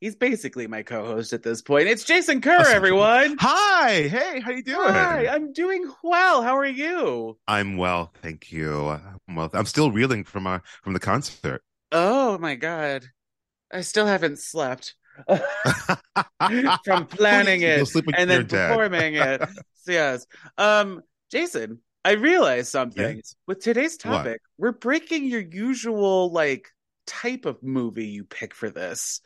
he's basically my co-host at this point. It's Jason Kerr, everyone. Hi, hey, how you doing? Hi, I'm doing well. How are you? I'm well, thank you. I'm well. I'm still reeling from uh, from the concert. Oh my god, I still haven't slept from planning it and then performing it. So, yes, um, Jason, I realized something Yes. with today's What? topic. We're breaking your usual like type of movie you pick for this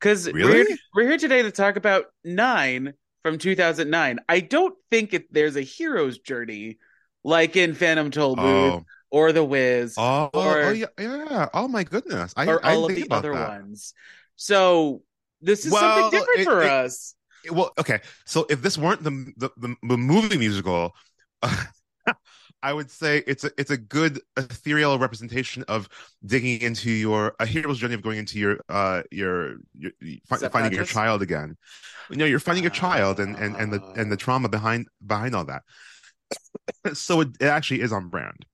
because we're, here- we're here today to talk about Nine from 2009. I don't think it, there's a hero's journey like in Phantom Tollbooth Oh, or The Wiz oh, oh, Or- oh, yeah, yeah. Oh my goodness, I, or I all of the other that. ones. So this is Well, something different it- for it- us. Well, okay. So if this weren't the the, the, the movie musical, I would say it's a it's a good ethereal representation of digging into your a hero's journey of going into your uh your, your fi- finding your child again. You know, you're finding your child and and and the and the trauma behind behind all that. so it, it actually is on brand.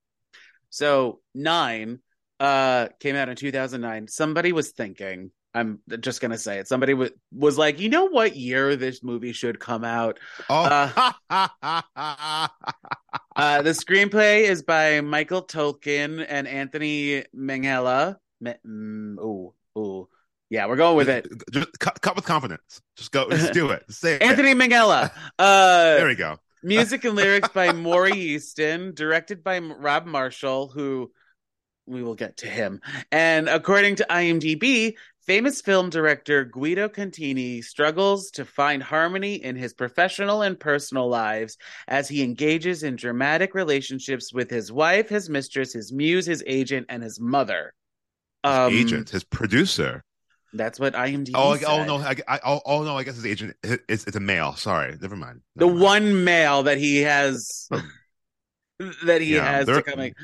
So nine uh came out in 2009. Somebody was thinking, I'm just gonna say it. Somebody was was like, you know what year this movie should come out? Oh, Uh the screenplay is by Michael Tolkin and Anthony Minghella. Mm, ooh, ooh. Yeah, we're going with it. Just cut, cut with confidence. Just go. Just do it. Say it. Anthony Minghella. Uh There we go. Music and lyrics by Maury Yeston, directed by Rob Marshall, who we will get to him. And according to IMDb, famous film director Guido Contini struggles to find harmony in his professional and personal lives as he engages in dramatic relationships with his wife, his mistress, his muse, his agent, and his mother. His Um, agent, his producer. That's what IMDb Oh, I- said. oh no! I, I, oh, oh no! I guess his agent. It's, it's a male. Sorry, never mind. the mind. one male that he has that he Yeah, has to coming.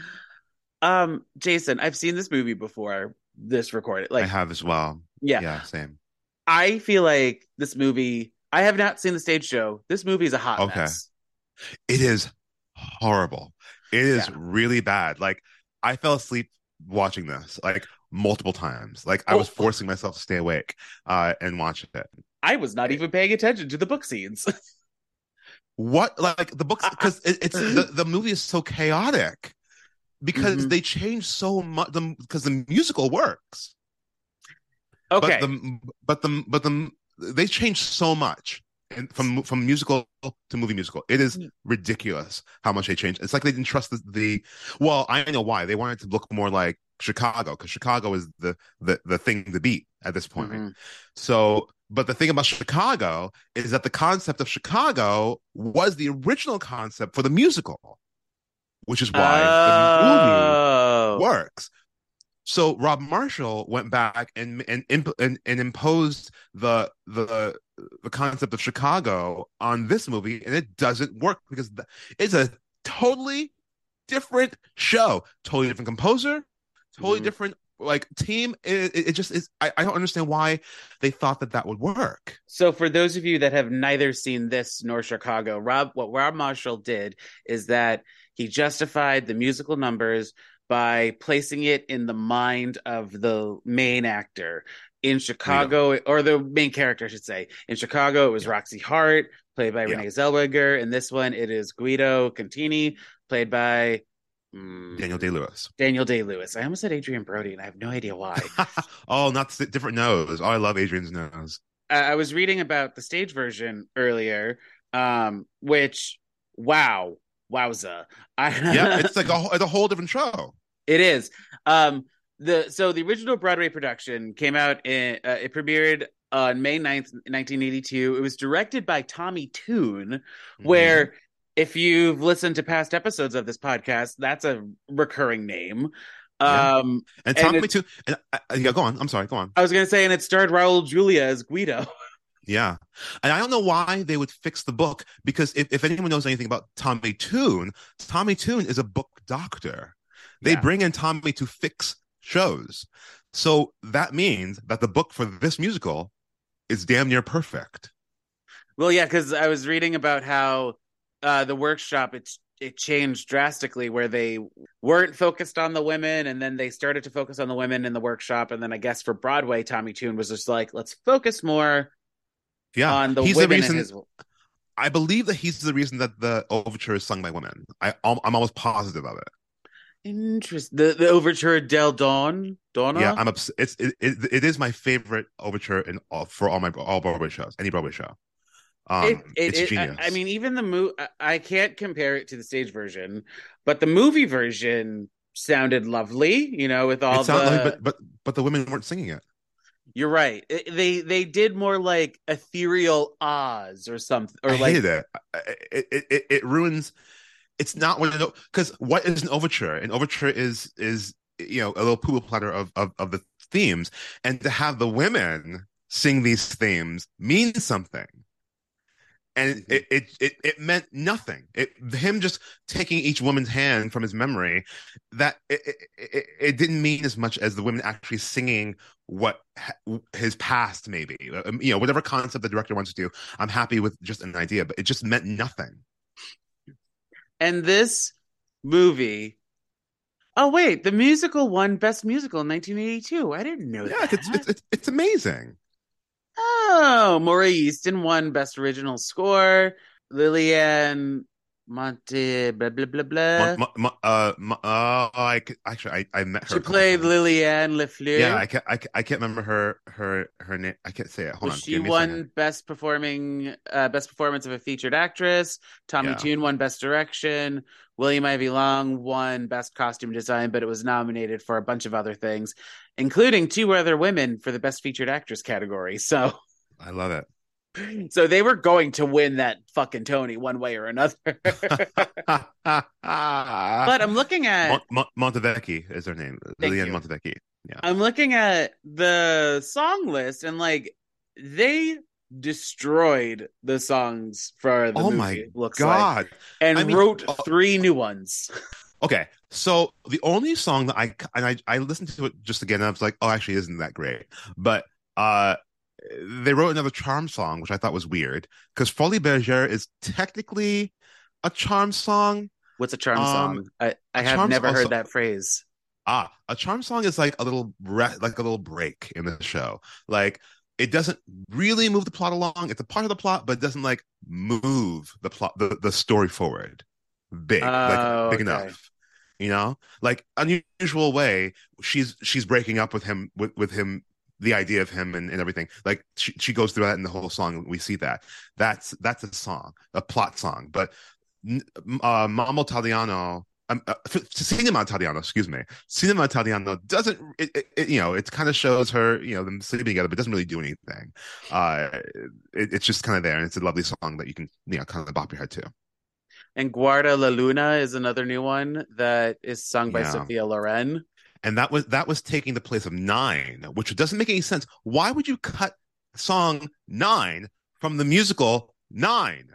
Um, Jason, I've seen this movie before. This recorded, Like I have as well. yeah, Yeah, same. I feel like this movie. I have not seen the stage show. This movie is a hot Okay. mess. It is horrible. It is Yeah. really bad. Like I fell asleep watching this like multiple times. Like I Oh. was forcing myself to stay awake uh, and watch it. I was not even paying attention to the book scenes. What like the books because it, it's the, the movie is so chaotic because Mhm. they change so much. Because the musical works. okay, But the but the but the they changed so much and from from musical to movie musical. It is Mm. ridiculous how much they changed. It's like they didn't trust the, the well, I know why. They wanted to look more like Chicago because Chicago is the the the thing to beat at this point. Mhm. So, but the thing about Chicago is that the concept of Chicago was the original concept for the musical, which is why the movie Oh. works. So Rob Marshall went back and and imp- and, and imposed the the the concept of Chicago on this movie, and it doesn't work because it's a totally different show, totally different composer, totally Mhm. different like team. It, it, it just is. I, I don't understand why they thought that that would work. So for those of you that have neither seen this nor Chicago, Rob what Rob Marshall did is that he justified the musical numbers by placing it in the mind of the main actor. In Chicago, or the main character, I should say. In Chicago, it was Yeah. Roxy Hart, played by Yeah. Renee Zellweger. In this one, it is Guido Contini, played by mm, Daniel Day Lewis. Daniel Day Lewis. I almost said Adrien Brody, and I have no idea why. oh, not the different nose. Oh, I love Adrien's nose. I I was reading about the stage version earlier, um, which wow, wowza. I, Yeah, it's like a, whole- it's a whole different show. it is. Um, the so the original Broadway production came out in uh, it premiered on May 9th, 1982. It was directed by Tommy Tune, Mm-hmm. where if you've listened to past episodes of this podcast, that's a recurring name. Yeah. Um, and Tommy it- too. And uh, yeah, go on. I'm sorry. Go on. I was gonna say, and it starred Raul Julia as Guido. Yeah. And I don't know why they would fix the book because if, if anyone knows anything about Tommy Tune, Tommy Tune is a book doctor. They Yeah. bring in Tommy to fix shows. So that means that the book for this musical is damn near perfect. Well, yeah, because I was reading about how uh, the workshop it's it changed drastically, where they weren't focused on the women, and then they started to focus on the women in the workshop, and then I guess for Broadway, Tommy Tune was just like, let's focus more Yeah. on the he's the women reason his. I believe that he's the reason that the overture is sung by women. I I'm almost positive of it. Interesting. the the overture Del Don Donna. Yeah, I'm obs- it's it, it, it is my favorite overture in all, for all my all Broadway shows, any Broadway show. Um, it, it, it's it- genius. I, I mean, even the movie, I can't compare it to the stage version, but the movie version sounded lovely. You know, with all the. like- but but but the women weren't singing it. You're right. It- they they did more like ethereal Oz or something, or I like hated it. It, it it ruins. It's not what it because what is an overture? An overture is is you know a little poodle platter of, of of the themes, and to have the women sing these themes means something. And it, it it it meant nothing. It him just taking each woman's hand from his memory, that it, it, it, it didn't mean as much as the women actually singing what his past maybe Um, you know whatever concept the director wants to do i'm happy with just an idea but it just meant nothing and this movie. Oh wait, the musical won Best Musical in 1982. I didn't know yeah that. it's it's, it's, it's amazing Oh, Maury Yeston won Best Original Score. Lillian Monte, blah blah blah blah. Uh, mo- uh, I actually I, I met her she played. Lillian Lefleur. yeah I can't, I can't I can't remember her her her name I can't say it hold Well, on she give me a won best performing uh best performance of a featured actress tommy Yeah. Tune won best direction william Ivey long won best costume design but it was nominated for a bunch of other things including two other women for the best featured actress category. So I love it. so they were going to win that fucking tony one way or another. But i'm looking at Mon- Mon- Montevecchi is her name. Thank Lillian you. Montevecchi. I'm looking at the song list and like they destroyed the songs for the oh movie my looks like god. and I mean, wrote uh, three new ones. Okay, so the only song that I and I I listened to it just again, and I was like, oh, actually, isn't that great? But uh, they wrote another charm song, which I thought was weird because Folie Bergère is technically a charm song. What's a charm Um, song? I have charm never heard that phrase. Ah, a charm song is like a little re- like a little break in the show. Like it doesn't really move the plot along. It's a part of the plot, but it doesn't like move the plot the, the story forward big, Oh, like big okay. enough. You know? Like unusual way, she's she's breaking up with him with, with him the idea of him and, and everything. Like she, she goes through that in the whole song. We see that. That's that's a song, a plot song. But uh Mambo Italiano um, uh, Cinema Italiano, excuse me. Cinema Italiano doesn't, it, it, it, you know, it kind of shows her, you know, them sleeping together, but doesn't really do anything. Uh, it, it's just kind of there, and it's a lovely song that you can, you know, kind of bop your head to. And Guarda la Luna is another new one that is sung by Yeah. Sophia Loren. And that was that was taking the place of nine, which doesn't make any sense. Why would you cut song nine from the musical Nine?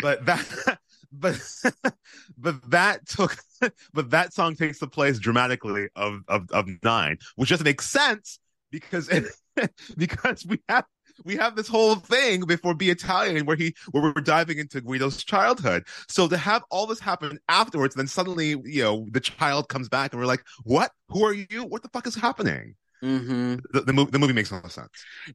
But that, but but that took, but that song takes the place dramatically of of of nine, which doesn't make sense because because we have we have this whole thing before Be Italian where he where we're diving into Guido's childhood. So to have all this happen afterwards, then suddenly you know the child comes back and we're like, what? Who are you? What the fuck is happening? hmm The, the movie the movie makes no sense.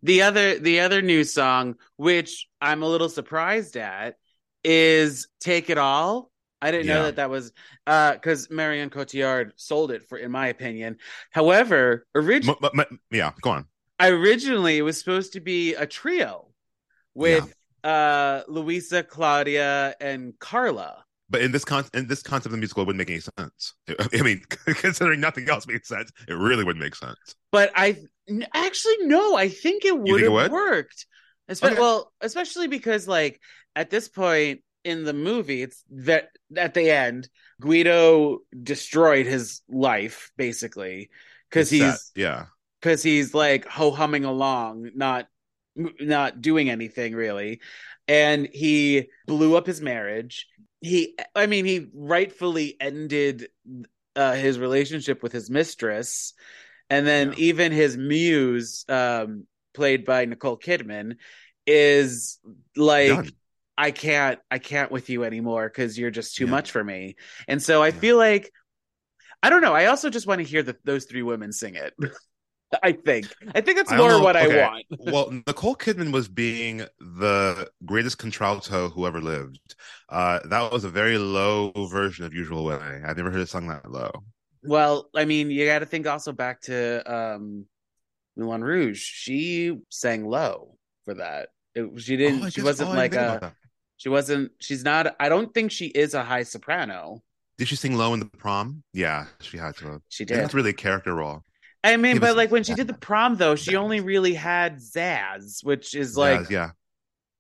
The other the other new song, which I'm a little surprised at, is "Take It All." I didn't know that that was because Marion Cotillard sold it for, in my opinion. However, originally. Yeah, go on. Originally it was supposed to be a trio with uh Luisa, Claudia, and Carla. But in this con in this concept of the musical, it wouldn't make any sense. I mean, considering nothing else made sense, it really wouldn't make sense. But I actually no, I think it would have worked. Espe- Okay. Well, especially because like at this point in the movie, it's that at the end, Guido destroyed his life basically because he's that- yeah. Because he's like ho humming along, not not doing anything really, and he blew up his marriage. He, I mean, he rightfully ended uh, his relationship with his mistress, and then Yeah. even his muse, um, played by Nicole Kidman, is like. Done. I can't I can't with you anymore because you're just too Yeah. much for me. And so I Yeah. feel like I don't know. I also just want to hear the, those three women sing it. I think. I think that's more what okay. I want. well, Nicole Kidman was being the greatest contralto who ever lived. Uh, that was a very low version of Usual Way. I've never heard it sung that low. Well, I mean, you got to think also back to um Moulin Rouge. She sang low for that. It, she didn't. Oh, she wasn't like a. She wasn't. She's not. I don't think she is a high soprano. Did she sing low in the prom? Yeah, she had to. She And did. That's really a character role. I mean, but us like when she did the prom, though, she only really had Zazz, which is like yeah,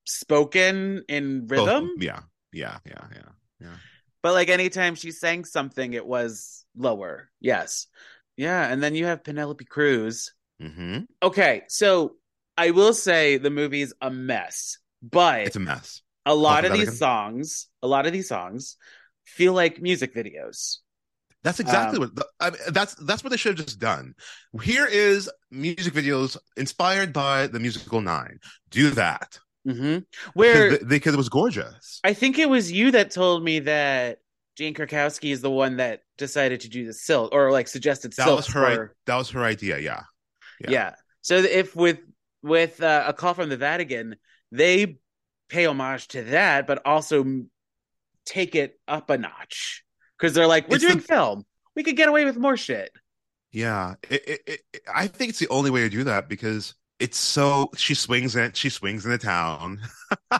spoken in Oh, rhythm. yeah, yeah, yeah, yeah. But like anytime she sang something, it was lower. Yes. Yeah. And then you have Penelope Cruz. hmm Okay. So I will say the movie's a mess, but It's a mess. a lot of these again. songs, a lot of these songs feel like music videos. That's exactly Um, what the, I mean, that's that's what they should have just done. Here is music videos inspired by the musical Nine. Do that hmm Where because, because it was gorgeous. I think it was you that told me that Jane Krakowski is the one that decided to do the silk or like suggested That silk was her. That was her idea. Yeah. yeah. Yeah. So if with with uh, a call from the Vatican, they pay homage to that, but also take it up a notch because they're like, we're It's doing the- film. We could get away with more shit. Yeah, it, it, it, I think it's the only way to do that because it's so she swings it, she swings in the town,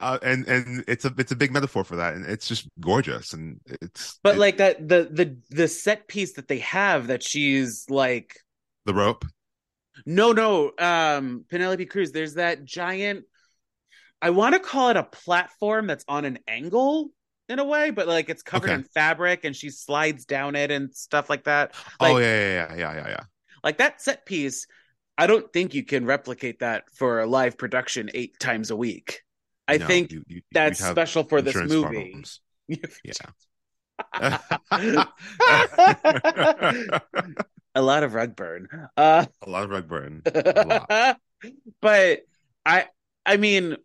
uh, and and it's a it's a big metaphor for that, and it's just gorgeous, and it's But it- like that, the the the set piece that they have that she's like, the rope. no, no, um, Penelope Cruz. There's that giant. I want to call it a platform that's on an angle in a way, but like it's covered Okay. in fabric and she slides down it and stuff like that. Like, oh yeah, yeah, yeah, yeah, yeah, yeah. like that set piece i don't think you can replicate that for a live production eight times a week i No, think you- you- that's special for this movie problems. a lot of rug burn uh a lot of rug burn. But i i mean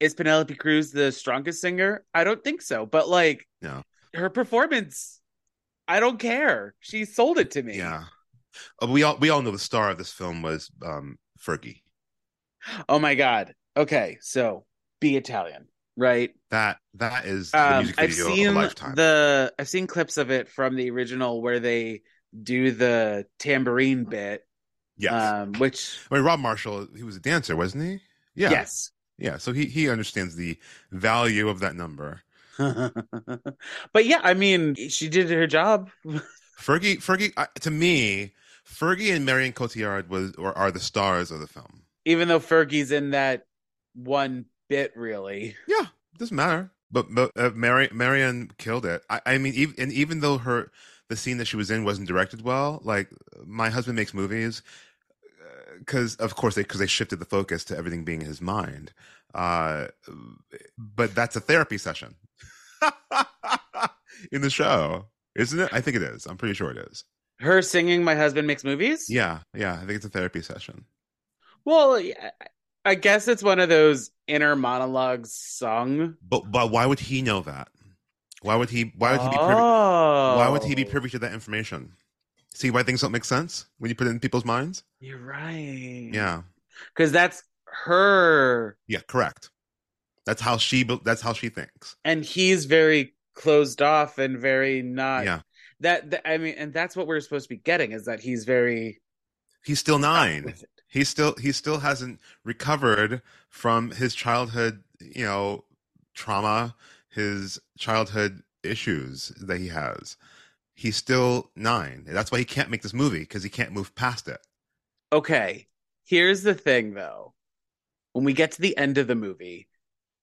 is penelope cruz the strongest singer? I don't think so but like No. her performance i don't care. She sold it to me. Yeah, Uh, we all we all know the star of this film was um Fergie. oh my god. Okay so be italian right? That that is the Um, music I've video of a seen lifetime. the I've seen clips of it from the original where they do the tambourine bit, yes, um, which I mean Rob Marshall, he was a dancer, wasn't he? Yeah, yes, yeah. So he he understands the value of that number. but yeah, I mean, she did her job. Fergie, Fergie, uh, to me, Fergie and Marion Cotillard was or are the stars of the film. Even though Fergie's in that one bit, really. Yeah, doesn't matter. But but uh, Mary Marion killed it. I, I mean, even and even though her the scene that she was in wasn't directed well, like my husband makes movies because of course they because they shifted the focus to everything being in his mind. Uh, but that's a therapy session in the show, isn't it? I think it is. I'm pretty sure it is. Her singing "My Husband Makes Movies." Yeah, yeah. I think it's a therapy session. Well, I guess it's one of those inner monologues sung. But but why would he know that? Why would he? Why would he be privy? Oh, Why would he be privy to that information? See why things don't make sense when you put it in people's minds? You're right. Yeah. because that's her, Yeah, correct. That's how she that's how she thinks. and he's very closed off and very not. yeah. That, that I mean, and that's what we're supposed to be getting is that he's very He's still 9. He still he still hasn't recovered from his childhood, you know, trauma, his childhood issues that he has. He's still 9. That's why he can't make this movie because he can't move past it. Okay, here's the thing though. When we get to the end of the movie,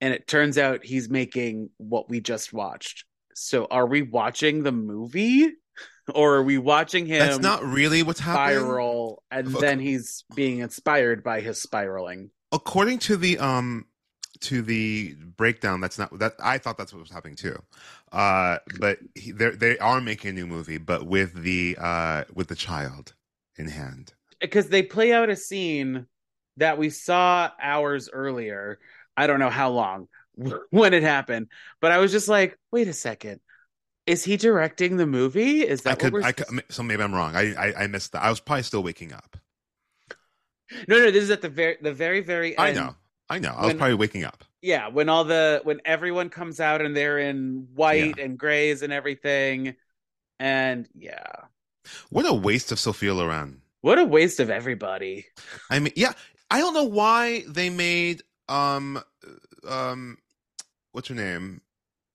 and it turns out he's making what we just watched. So are we watching the movie? or are we watching him That's not really what's happening. spiral and Fuck. then he's being inspired by his spiraling? according to the um to the breakdown that's not that i thought that's what was happening too uh but he, they they are making a new movie but with the uh with the child in hand Because they play out a scene that we saw hours earlier. I don't know how long when it happened, but I was just like, wait a second. Is he directing the movie? Is that i what could i could so maybe i'm wrong i i, I missed that i was probably still waking up No, no, this is at the very the very very end. i know i know i was probably waking up Yeah, when all the when everyone comes out and they're in white and grays and everything. And yeah. what a waste of sophia loren What a waste of everybody. i mean yeah i don't know why they made um um what's her name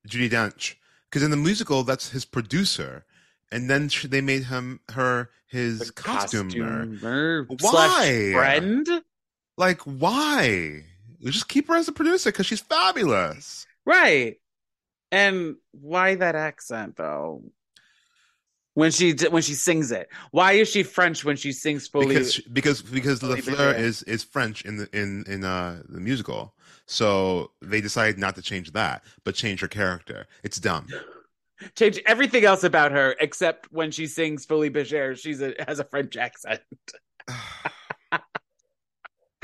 judi dench because in the musical that's his producer and then they made him her his The costumer. costumer Why? friend. Like, why? Just keep her as a producer because she's fabulous. Right. And why that accent though? When she when she sings it, why is she French when she sings fully? Because because because Lafleur is is French in the in in uh the musical, so they decided not to change that, but change her character. It's dumb. Change everything else about her except when she sings Folie Bergère, she's a has a French accent.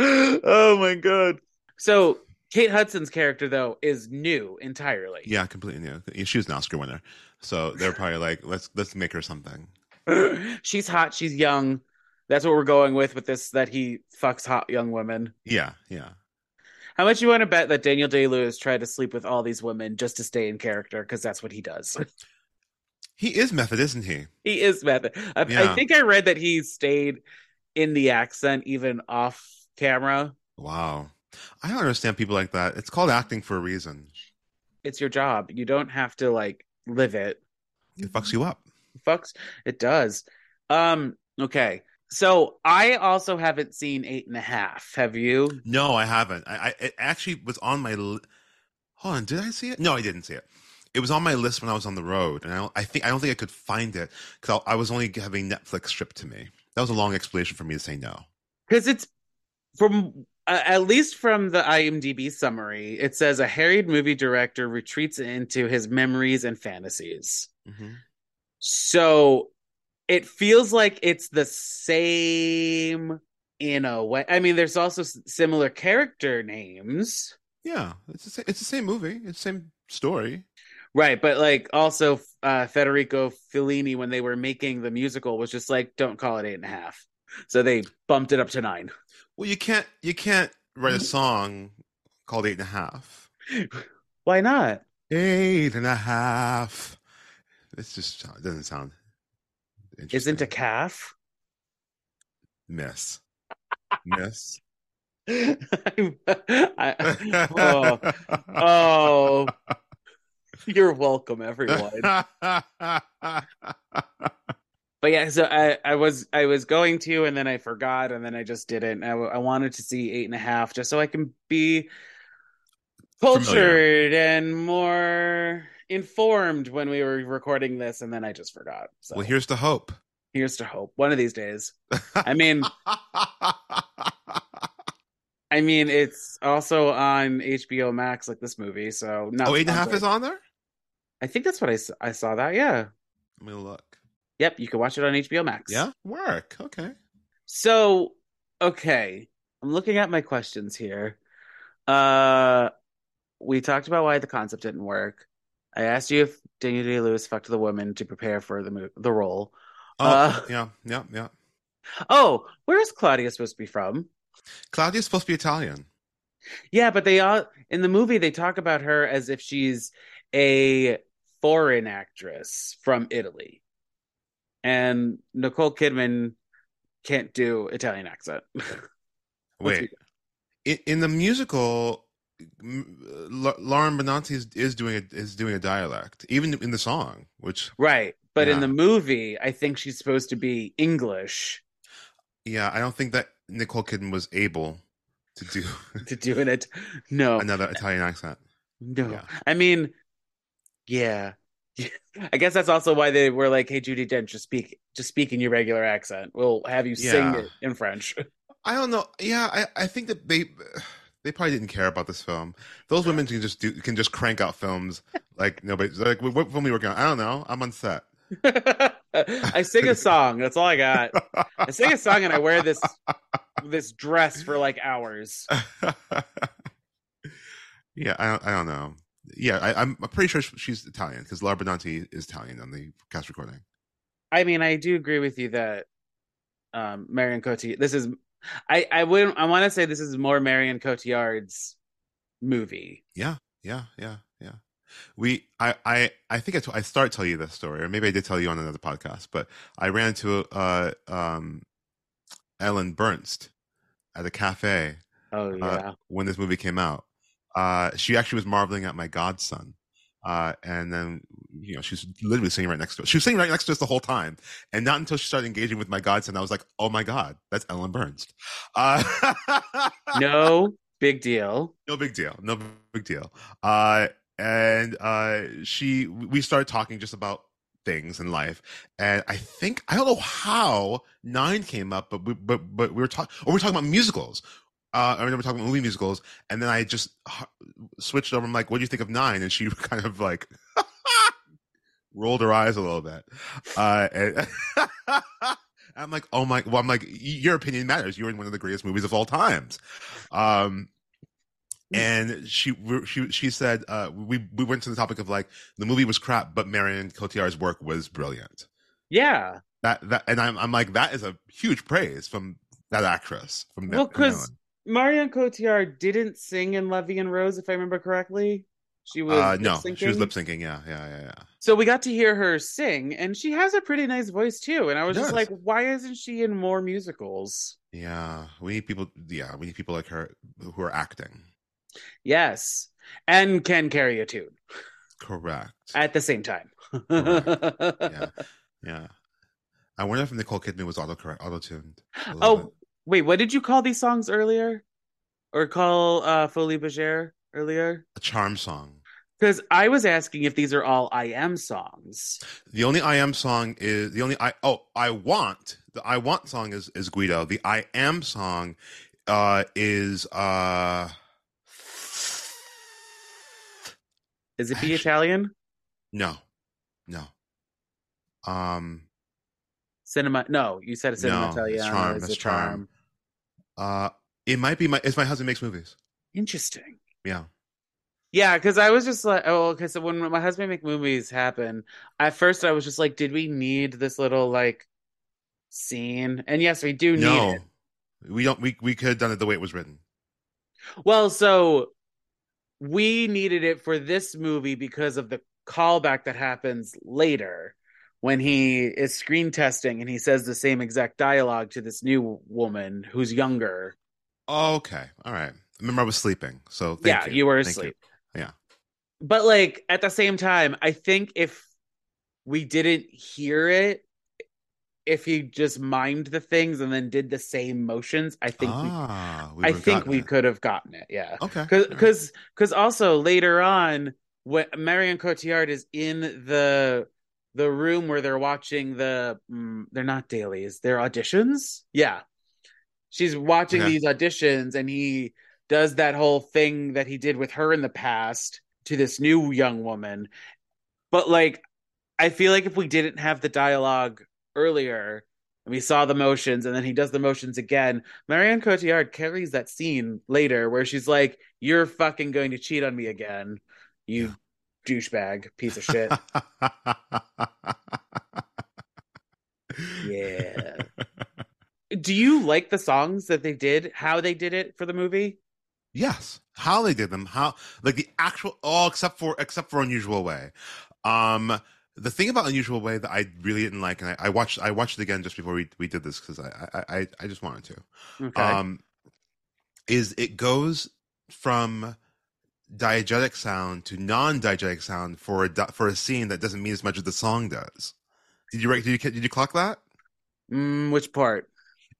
oh my god! So Kate Hudson's character though is new entirely. yeah, completely new. She was an Oscar winner, so they're probably like, let's let's make her something. she's hot. She's young. That's what we're going with with this. That he fucks hot young women. Yeah, yeah. How much you want to bet that Daniel Day Lewis tried to sleep with all these women just to stay in character? Because that's what he does. He is method, isn't he? he is method. I, I think I read that he stayed in the accent even off camera. Wow. I don't understand people like that. It's called acting for a reason. It's your job. You don't have to like live it. It fucks you up. It Fucks. It does. Um. Okay. So I also haven't seen eight and a half. Have you? No, I haven't. I, I it actually was on my. Li- Hold on, did I see it? No, I didn't see it. It was on my list when I was on the road, and I, don't, I think I don't think I could find it because I, I was only having Netflix shipped to me. That was a long explanation for me to say no. because it's from uh, at least from the IMDb summary, it says a harried movie director retreats into his memories and fantasies. Mm-hmm. So it feels like it's the same in a way. I mean, there's also similar character names, Yeah, it's the same, it's the same movie. It's the same story. right? But like also uh, Federico Fellini, when they were making the musical, was just like, don't call it eight and a half. So they bumped it up to nine. Well, you can't you can't write a mm-hmm. song called Eight and a Half. Why not? Eight and a half. It's just it doesn't sound. Interesting. Isn't a calf? miss miss? I- oh, oh, you're welcome, everyone. But yeah, so I, I was I was going to, and then I forgot, and then I just didn't. I, I wanted to see eight and a half just so I can be cultured and more informed when we were recording this, and then I just forgot. So well, here's the hope. here's to hope. One of these days. I mean, I mean, it's also on HBO Max, like this movie. So not oh, eight and a half is on there. I think that's what I I saw that. Yeah. Let me look. Yep. You can watch it on HBO Max. Yeah, work. Okay. So, okay. I'm looking at my questions here. Uh, we talked about why the concept didn't work. I asked you if Daniel Day Lewis fucked the woman to prepare for the mo- the role. Oh, Uh, yeah, yeah, yeah. Oh, where is Claudia supposed to be from? Claudia's supposed to be Italian. Yeah, but they all in the movie they talk about her as if she's a foreign actress from Italy. And Nicole Kidman can't do Italian accent. Wait, in, in the musical, uh, Laura Benanti is, is doing a, is doing a dialect, even in the song. Which, right. But in the movie, I think she's supposed to be English yeah, I don't think that Nicole Kidman was able to do to do it. No. another Italian accent. No. Yeah. I mean, yeah. I guess that's also why they were like, "Hey, Judi Dench, just speak, just speak in your regular accent. We'll have you sing Yeah. it in French." I don't know. Yeah, I, I think that they they probably didn't care about this film. Those women can just do can just crank out films like nobody. Like what film we working on? I don't know. I'm on set. I sing a song. That's all I got. I sing a song and I wear this this dress for like hours. yeah, I don't, I don't know. Yeah, I, I'm pretty sure she's Italian because Laura Benanti is Italian on the cast recording. I mean, I do agree with you that um Marion Cotillard. This is, I I wouldn't. I want to say this is more Marion Cotillard's movie. Yeah, yeah, yeah, yeah. We, I, I, I think I, t- I started telling you this story, or maybe I did tell you on another podcast. But I ran into uh, um, Ellen Burstyn at a cafe Oh yeah, uh, when this movie came out. Uh, she actually was marveling at my godson. Uh, and then, you know, she's literally sitting right next to us. She was sitting right next to us the whole time. And not until she started engaging with my godson, I was like, oh my God, that's Ellen Burstyn. Uh, no big deal. no big deal. No big deal. Uh, and uh, she, we started talking just about things in life. And I think, I don't know how Nine came up, but we, but, but we were talking, or we were talking about musicals. Uh, I remember talking about movie musicals, and then I just switched over. I'm like, "What do you think of Nine? And she kind of like rolled her eyes a little bit. Uh, and I'm like, "Oh my!" Well, I'm like, "Your opinion matters. You're in one of the greatest movies of all times." Um, and she she she said uh, we we went to the topic of like the movie was crap, but Marion Cotillard's work was brilliant. Yeah. That that and I'm I'm like that is a huge praise from that actress from Well, because. Marion Cotillard didn't sing in La Vie en Rose, if I remember correctly. She was uh, no, she was lip-syncing. Yeah, yeah, yeah, yeah. So we got to hear her sing, and she has a pretty nice voice too. And I was just like, why isn't she in more musicals? Yeah, we need people. Yeah, we need people like her who are acting. Yes, and can carry a tune Correct. at the same time. Yeah. Yeah. I wonder if Nicole Kidman was auto correct, auto tuned. Oh, wait, what did you call these songs earlier? Or call uh Folie Bergère earlier? a charm song. Because I was asking if these are all I am songs. The only I am song is the only I oh I want the I want song is is Guido. The I am song uh is uh Is it be Italian? no no um Cinema? No, you said a cinema No, Italiano. it's Charm, It's charm. Charm. Uh it might be my it's my husband makes movies. Interesting. Yeah. Yeah, because I was just like, oh, because when my husband make movies happen, at first I was just like, did we need this little like scene? And yes, we do need No. it. We don't we we could have done it the way it was written. Well, so we needed it for this movie because of the callback that happens later when he is screen testing and he says the same exact dialogue to this new woman who's younger. Okay. All right. I Remember I was sleeping. So thank yeah, you. you were Thank asleep. Yeah. But like at the same time, I think if we didn't hear it, if he just mimed the things and then did the same motions, I think ah, we, I think we it. could have gotten it. Yeah. Okay. because all right. because because also later on when Marion Cotillard is in the the room where they're watching the mm, they're not dailies they're auditions? Yeah. She's watching Okay. these auditions and he does that whole thing that he did with her in the past to this new young woman. But like I feel like if we didn't have the dialogue earlier and we saw the motions and then he does the motions again Marion Cotillard carries that scene later where she's like, You're fucking going to cheat on me again, you douchebag piece of shit. yeah. Do you like the songs that they did, how they did it for the movie? Yes, how they did them, how like the actual all except for except for unusual way. Um, the thing about unusual way that I really didn't like, and I, I watched I watched it again just before we we did this because I, I I I just wanted to. Okay. Um, is it goes from diegetic sound to non-diegetic sound for a for a scene that doesn't mean as much as the song does. Did you write? Did you did you clock that? mm, which part?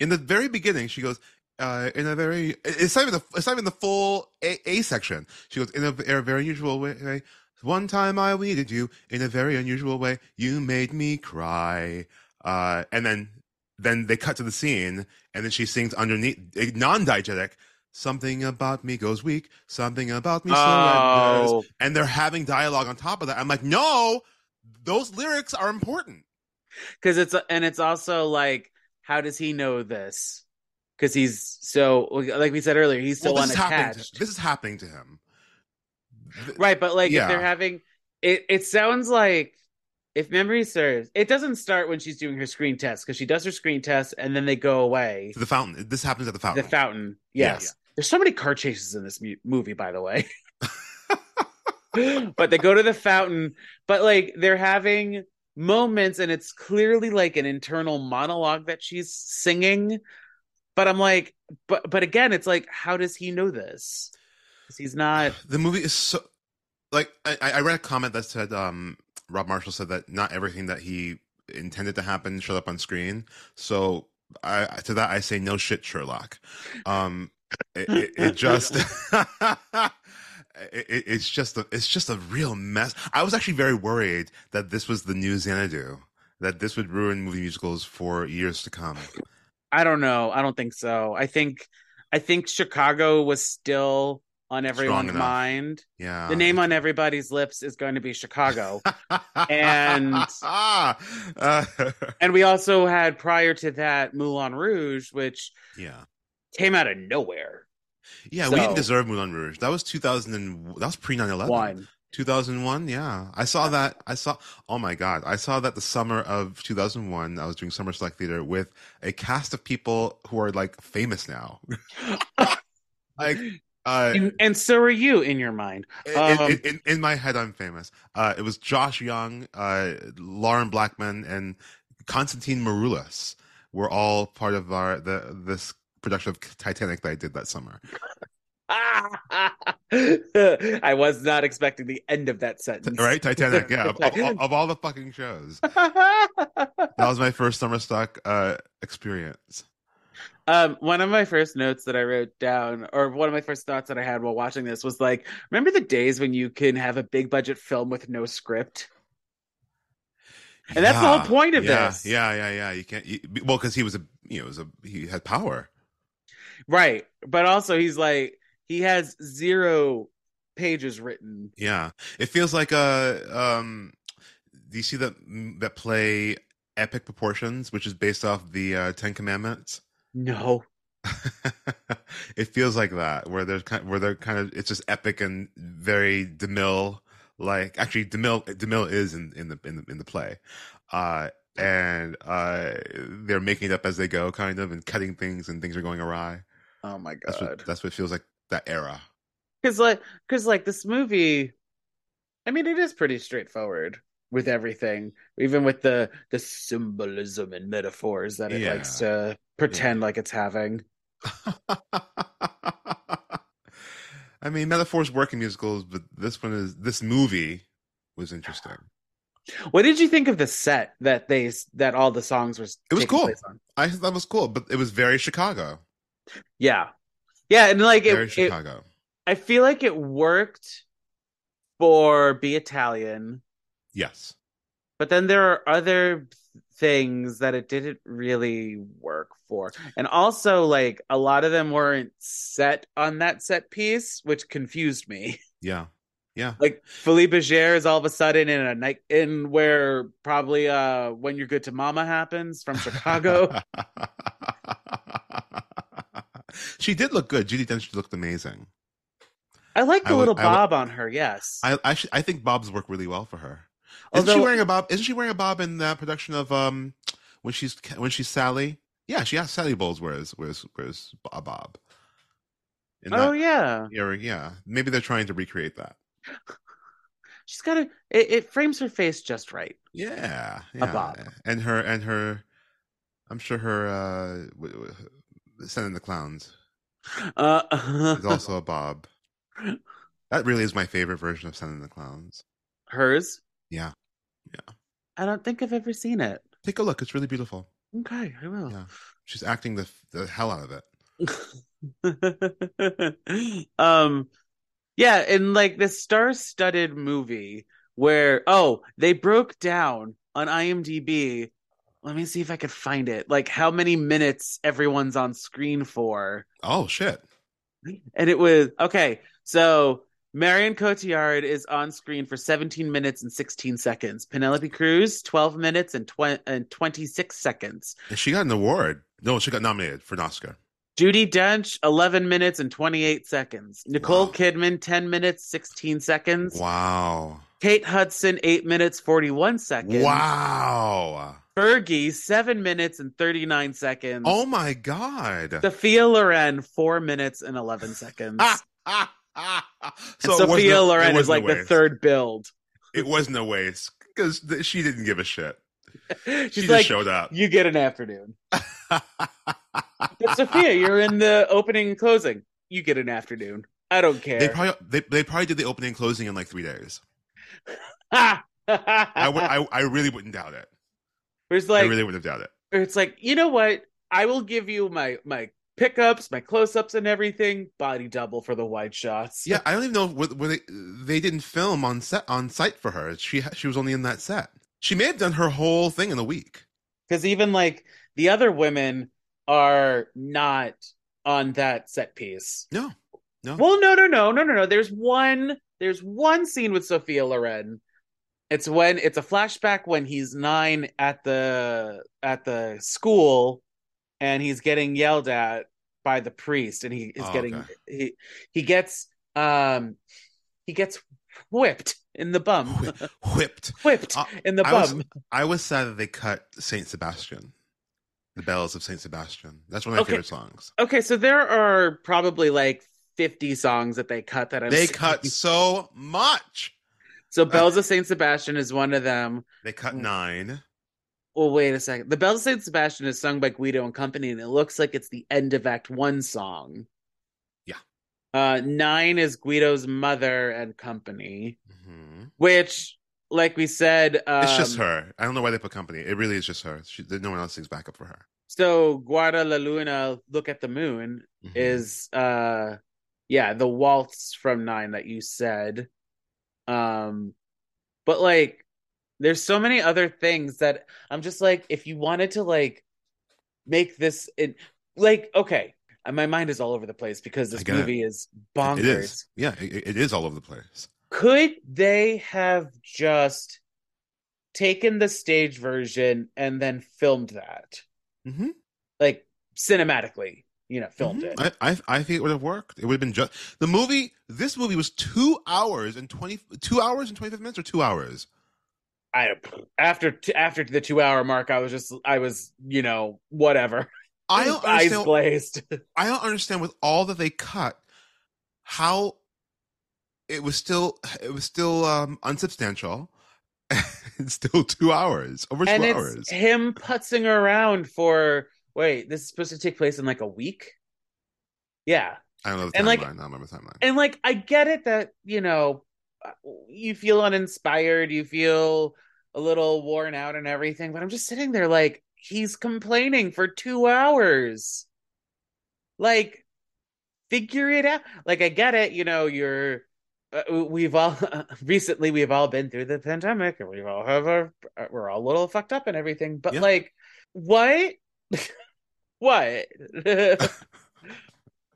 in the very beginning, she goes, uh, in a very, it's not even the, it's not even the full A, a section. She goes, in a, in a very unusual way, One time I needed you in a very unusual way. You made me cry. Uh, and then then they cut to the scene, and then she sings underneath non-diegetic. Something about me goes weak. Something about me surrenders. Oh, And they're having dialogue on top of that. I'm like, no, those lyrics are important. because it's and it's also like, how does he know this? Because he's so like we said earlier, he's still Well, this is unattached. To, this is happening to him. Right, but like Yeah. if they're having it it sounds like if memory serves, it doesn't start when she's doing her screen test because she does her screen test and then they go away. To the fountain. This happens at the fountain. The fountain. fountain. Yes. There's so many car chases in this mu- movie, by the way. but they go to the fountain, but like they're having moments and it's clearly like an internal monologue that she's singing. But I'm like, but but again, it's like, how does he know this? he's not the movie is so like I, I read a comment that said um Rob Marshall said that not everything that he intended to happen showed up on screen. So I to that I say no shit Sherlock. Um it, it, it just it, it- it's just a it's just a real mess. I was actually very worried that this was the new Xanadu. That this would ruin movie musicals for years to come. I don't know. I don't think so. I think I think Chicago was still on everyone's mind. Yeah. The name on everybody's lips is going to be Chicago. And- uh, and we also had prior to that Moulin Rouge, which yeah. Came out of nowhere. Yeah, we didn't deserve Moulin Rouge. That was 2000 and that was pre 9/11. 2001, yeah. I saw that. I saw Oh my god. I saw that the summer of 2001. I was doing Summer Select Theater with a cast of people who are like famous now. like uh And, and so are you in your mind. in, Um, in, in, in my head I'm famous. Uh it was Josh Young, uh Lauren Blackman and Constantine Maroulis were all part of our the this production of Titanic that I did that summer. I was not expecting the end of that sentence. Right? Titanic, yeah. Of, of- of all the fucking shows. That was my first summer stock uh experience. um, one of my first notes that I wrote down, or one of my first thoughts that I had while watching this was like, remember the days when you can have a big budget film with no script? And that's the whole point of yeah, this. Yeah, yeah, yeah. You can't. You, well, because he was a, you know, was a he had power. Right. But also he's like he has zero pages written. Yeah, it feels like a. Um, do you see that that play Epic Proportions, which is based off the uh, Ten Commandments? No. it feels like that, where there's kind, where they're kind of it's just epic and very Demille like. Actually, Demille Demille is in in the in the, in the play, uh, and uh, they're making it up as they go, kind of, and cutting things, and things are going awry. Oh my That's what god. that's what it feels like that era. Cuz like cuz like this movie I mean it is pretty straightforward with everything, even with the the symbolism and metaphors that it Yeah. likes to pretend like it's having. I mean, metaphors work in musicals, but this one is this movie was interesting. What did you think of the set that they that all the songs was It was cool. I thought that was cool, but it was very Chicago. Yeah. Yeah, and like Very it, it Chicago. I feel like it worked for Be Italian, yes. but then there are other things that it didn't really work for. And also like a lot of them weren't set on that set piece, which confused me. Yeah. Yeah. Like Folie Bergère is all of a sudden in a night in where probably uh when you're good to mama happens from Chicago. she did look good. Judi Dench looked amazing. I like the I little would- bob on her, yes. I I, should, I think Bob's worked really well for her. Isn't she wearing a bob? Isn't she wearing a bob in that production of um when she's when she's Sally? Yeah, she has Sally Bowles wears wears wears a bob. In oh that yeah. era, yeah. Maybe they're trying to recreate that. She's got a it, it frames her face just right. Yeah, A bob. and her and her. I'm sure her uh, send in the clowns Uh is also a bob. That really is my favorite version of send in the clowns. hers. Yeah, yeah. I don't think I've ever seen it. Take a look; it's really beautiful. Okay, I will. Yeah, she's acting the the hell out of it. um Yeah, in like this star-studded movie where oh, they broke down on IMDb. Let me see if I could find it. Like how many minutes everyone's on screen for. Oh shit. And it was okay. So Marion Cotillard is on screen for 17 minutes and 16 seconds. Penelope Cruz, 12 minutes and, tw- and 26 seconds. And she got an award. No, she got nominated for an Oscar. Judi Dench, 11 minutes and 28 seconds. Nicole Wow. Kidman, 10 minutes, 16 seconds. Wow. Kate Hudson, 8 minutes, 41 seconds. Wow. Fergie, 7 minutes and 39 seconds. Oh my god. Sophia Loren, 4 minutes and 11 seconds. Ah, ah, ah, ah. and Sophia it Loren is like the third build. It wasn't a waste because th- she didn't give a shit. She's She just like, showed up. you get an afternoon. But Sophia, you're in the opening and closing. You get an afternoon. I don't care. they probably they, they probably did the opening and closing in like three days. I would I, I really wouldn't doubt it. Whereas I like really wouldn't have doubted it. it's like, you know what? I will give you my my pickups, my close-ups and everything, body double for the wide shots. Yeah, I don't even know where they they didn't film on set on site for her. She she was only in that set. She may have done her whole thing in a week. Because even like the other women are not on that set piece. No, no. Well, no, no, no, no, no, no. There's one. There's one scene with Sophia Loren. It's when it's a flashback when he's nine at the at the school, and he's getting yelled at by the priest, and he is Oh, getting okay. he he gets um he gets whipped in the bum, Whi- whipped. whipped Uh, in the I was- bum. I was sad that they cut Saint Sebastian, the bells of Saint Sebastian. That's one of my Okay. favorite songs. Okay, so there are probably like 50 songs that they cut that I'm They cut so much. So Bells of Saint Sebastian is one of them. They cut nine. Well, wait a second. The Bells of Saint Sebastian is sung by Guido and Company, and it looks like it's the end of Act One song. Yeah. Uh, nine is Guido's mother and company, hmm which, like we said, um, It's just her. I don't know why they put company. It really is just her. She, no one else sings backup for her. So Guarda la Luna, look at the moon, Mhm. is uh, yeah, the waltz from nine that you said. Um, but like, there's so many other things that I'm just like, if you wanted to like make this it like okay, and my mind is all over the place because this movie is bonkers. It is. Yeah, it, it is all over the place. Could they have just taken the stage version and then filmed that? Mhm. Like cinematically, you know, filmed Mhm. it. I, I I think it would have worked. It would have been just the movie. This movie was two hours and twenty two hours and twenty five minutes or two hours. I after after the two hour mark, I was just I was you know whatever. I don't eyes glazed. I don't understand with all that they cut, how it was still it was still um unsubstantial. it's still two hours, over two and it's hours. him putzing around for wait, this is supposed to take place in like a week. Yeah, I don't know the and, timeline. like- I don't remember the timeline. and like I get it that you know you feel uninspired, you feel a little worn out and everything, but I'm just sitting there like he's complaining for two hours. Like, figure it out. Like I get it, you know, you're. Uh, we've all recently we've all been through the pandemic and we've all have our we're all a little fucked up and everything but Yeah. like what what?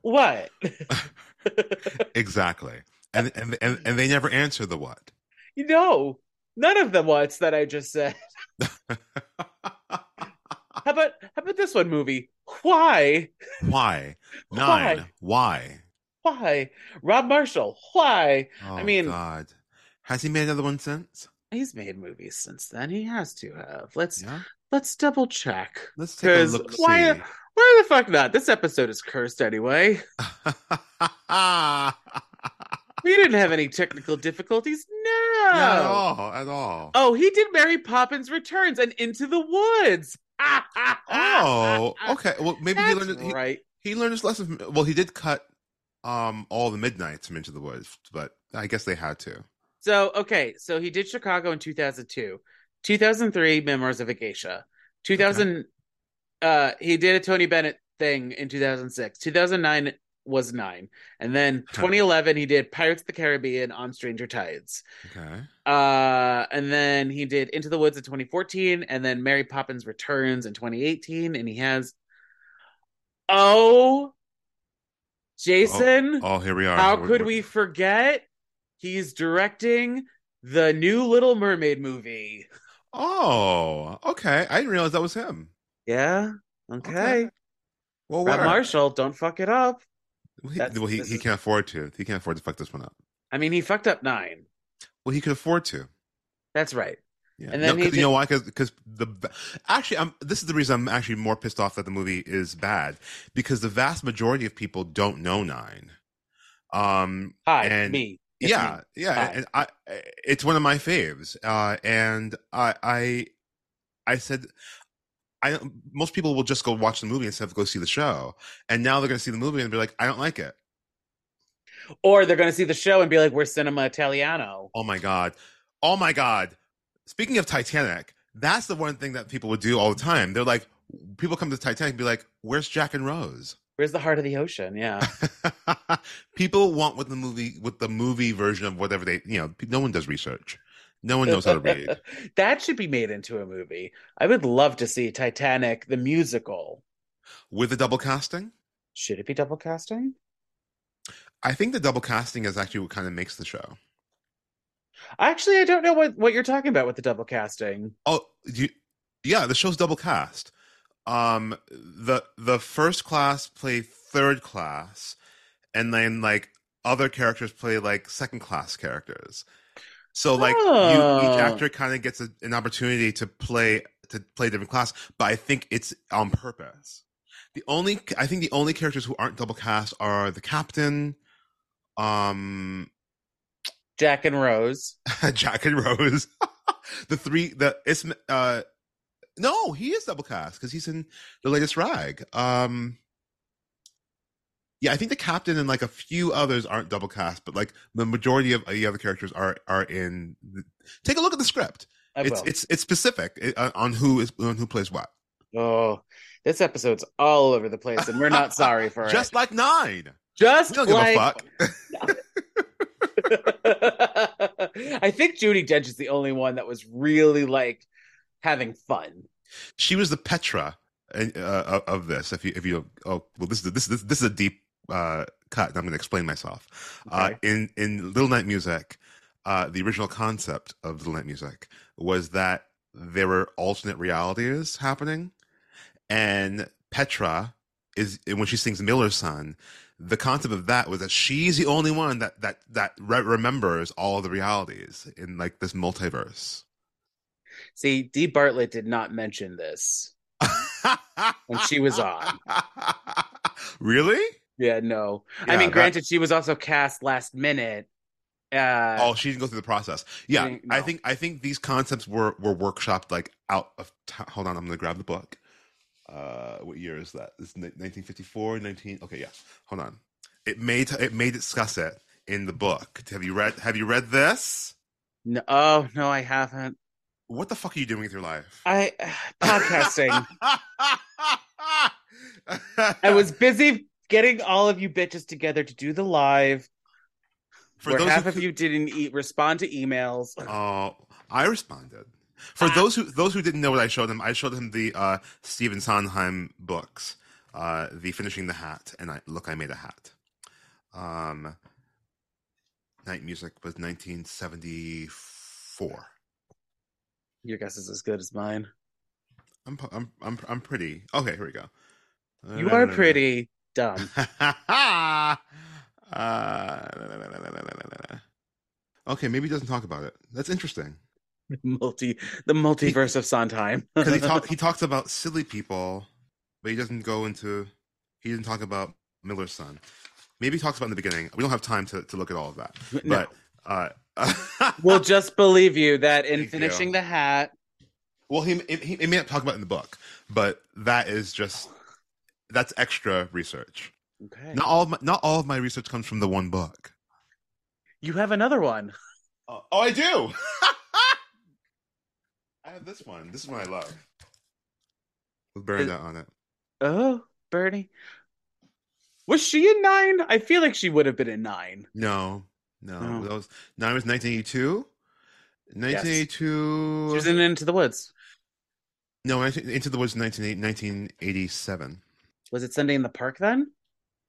What? Exactly, and and and and they never answer the what. you know none of the what's that i just said. How about how about this one movie? Why? Why? Why? nine? Why? why? Rob marshall. Why? Oh, I mean- God, has he made another one since? he's made movies since then. He has to have. Let's Yeah, let's double check let's take a look. why- see. why the fuck not this episode is cursed anyway we didn't have any technical difficulties no Not at all. At all. oh he did mary poppins returns and into the woods Oh, okay. Well, maybe he learned. He, right he learned his lesson. From, well, he did cut um all the midnights from Into the Woods, but I guess they had to. So okay, so he did Chicago in 2002, 2003 Memoirs of a Geisha, 2000. Uh, he did a Tony Bennett thing in 2006, 2009 was nine, and then 2011 he did Pirates of the Caribbean on Stranger Tides. Okay. Uh, and then he did Into the Woods in 2014, and then Mary Poppins Returns in 2018, and he has. Oh, Jason! Oh, here we are. How We're- could we're- we forget? He's directing the new Little Mermaid movie. Oh, okay. I didn't realize that was him. Yeah. Okay. Okay. Well, Rob? Marshall, don't fuck it up. Well, he, well, he, he can't afford to. He can't afford to fuck this one up. I mean, he fucked up nine. Well, he could afford to. That's right. Yeah. And then No, 'cause- you know why? Because the actually, I'm. This is the reason I'm actually more pissed off that the movie is bad because the vast majority of people don't know Nine. Um. Hi, And- me. Yeah, yeah, and I, it's one of my faves. Uh, and I, I, I said, I most people will just go watch the movie instead of go see the show. And now they're going to see the movie and be like, I don't like it. Or they're going to see the show and be like, we're cinema Italiano. Oh my god, oh my god. Speaking of Titanic, that's the one thing that people would do all the time. They're like, people come to Titanic and be like, "Where's Jack and Rose?" Where's the heart of the ocean? Yeah. people want what the movie, with the movie version of whatever they, you know, no one does research. No one knows how to read. that should be made into a movie. I would love to see Titanic, the musical. With the double casting, Should it be double casting? I think the double casting is actually what kind of makes the show. Actually, I don't know what, what you're talking about with the double casting. Oh, you, yeah, the show's double cast. Um, the the first class play third class, and then like other characters play like second class characters. So like you, Oh. each actor kind of gets a, an opportunity to play to play a different class, but I think it's on purpose. The only I think the only characters who aren't double cast are the captain, um, Jack and Rose. Jack and Rose. the three the it's uh no, he is double cast because he's in the latest rag. Um yeah, I think the captain and like a few others aren't double cast, but like the majority of the other characters are are in. The, take a look at the script. It's it's it's specific uh, on who is on who plays what. Oh, this episode's all over the place, and we're not sorry for Just it. Just like nine. Just We don't give like a fuck. I think Judi Dench is the only one that was really like having fun. She was the Petra uh, uh, of this. If you if you oh well, this is this this this is a deep uh, cut. And I'm going to explain myself. Uh, in in Little Night Music, uh, the original concept of Little Night Music was that there were alternate realities happening, and Petra is and when she sings Miller's Son. The concept of that was that she's the only one that that that re- remembers all the realities in like this multiverse. See, Dee Bartlett did not mention this. When she was on. really? Yeah, no. I mean, that- granted, she was also cast last minute. Uh, oh, she didn't go through the process. Yeah, didn't- I think I think these concepts were were workshopped like out of. T- hold on, I'm gonna grab the book. Uh, what year is that? Is 1954, 19. Okay, yeah. Hold on. It made it may discuss it in the book. Have you read? Have you read this? no, oh no, I haven't. What the fuck are you doing with your life? I podcasting. I was busy getting all of you bitches together to do the live. for where those half who, of you didn't eat, respond to emails. Oh, I responded. For Ah. those who those who didn't know what I showed them, I showed them the uh, Stephen Sondheim books, uh, the Finishing the Hat, and I look, I made a hat. Um, Night Music was 1974. Your guess is as good as mine. I'm I'm I'm I'm pretty. Okay, here we go. You are pretty dumb. uh, okay, maybe he doesn't talk about it. That's interesting. Multi the multiverse of Sondheim. because he talk, he talks about silly people, but he doesn't go into he didn't talk about Miller's son. Maybe he talks about it in the beginning. We don't have time to, to look at all of that. No. But uh, we'll just believe you that in Thank finishing you. the hat. well, he, he he may not talk about it in the book, but that is just that's extra research. Okay. Not all of my, not all of my research comes from the one book. You have another one. Oh, oh, I do. I have this one. This is one I love. With Bernadette on it. Oh, Bernie. Was she in nine? I feel like she would have been in nine. No, no. Oh. That was nine was 1982. 1982. She was in Into the Woods. no, Into the Woods 19, 1987. Was it Sunday in the Park then?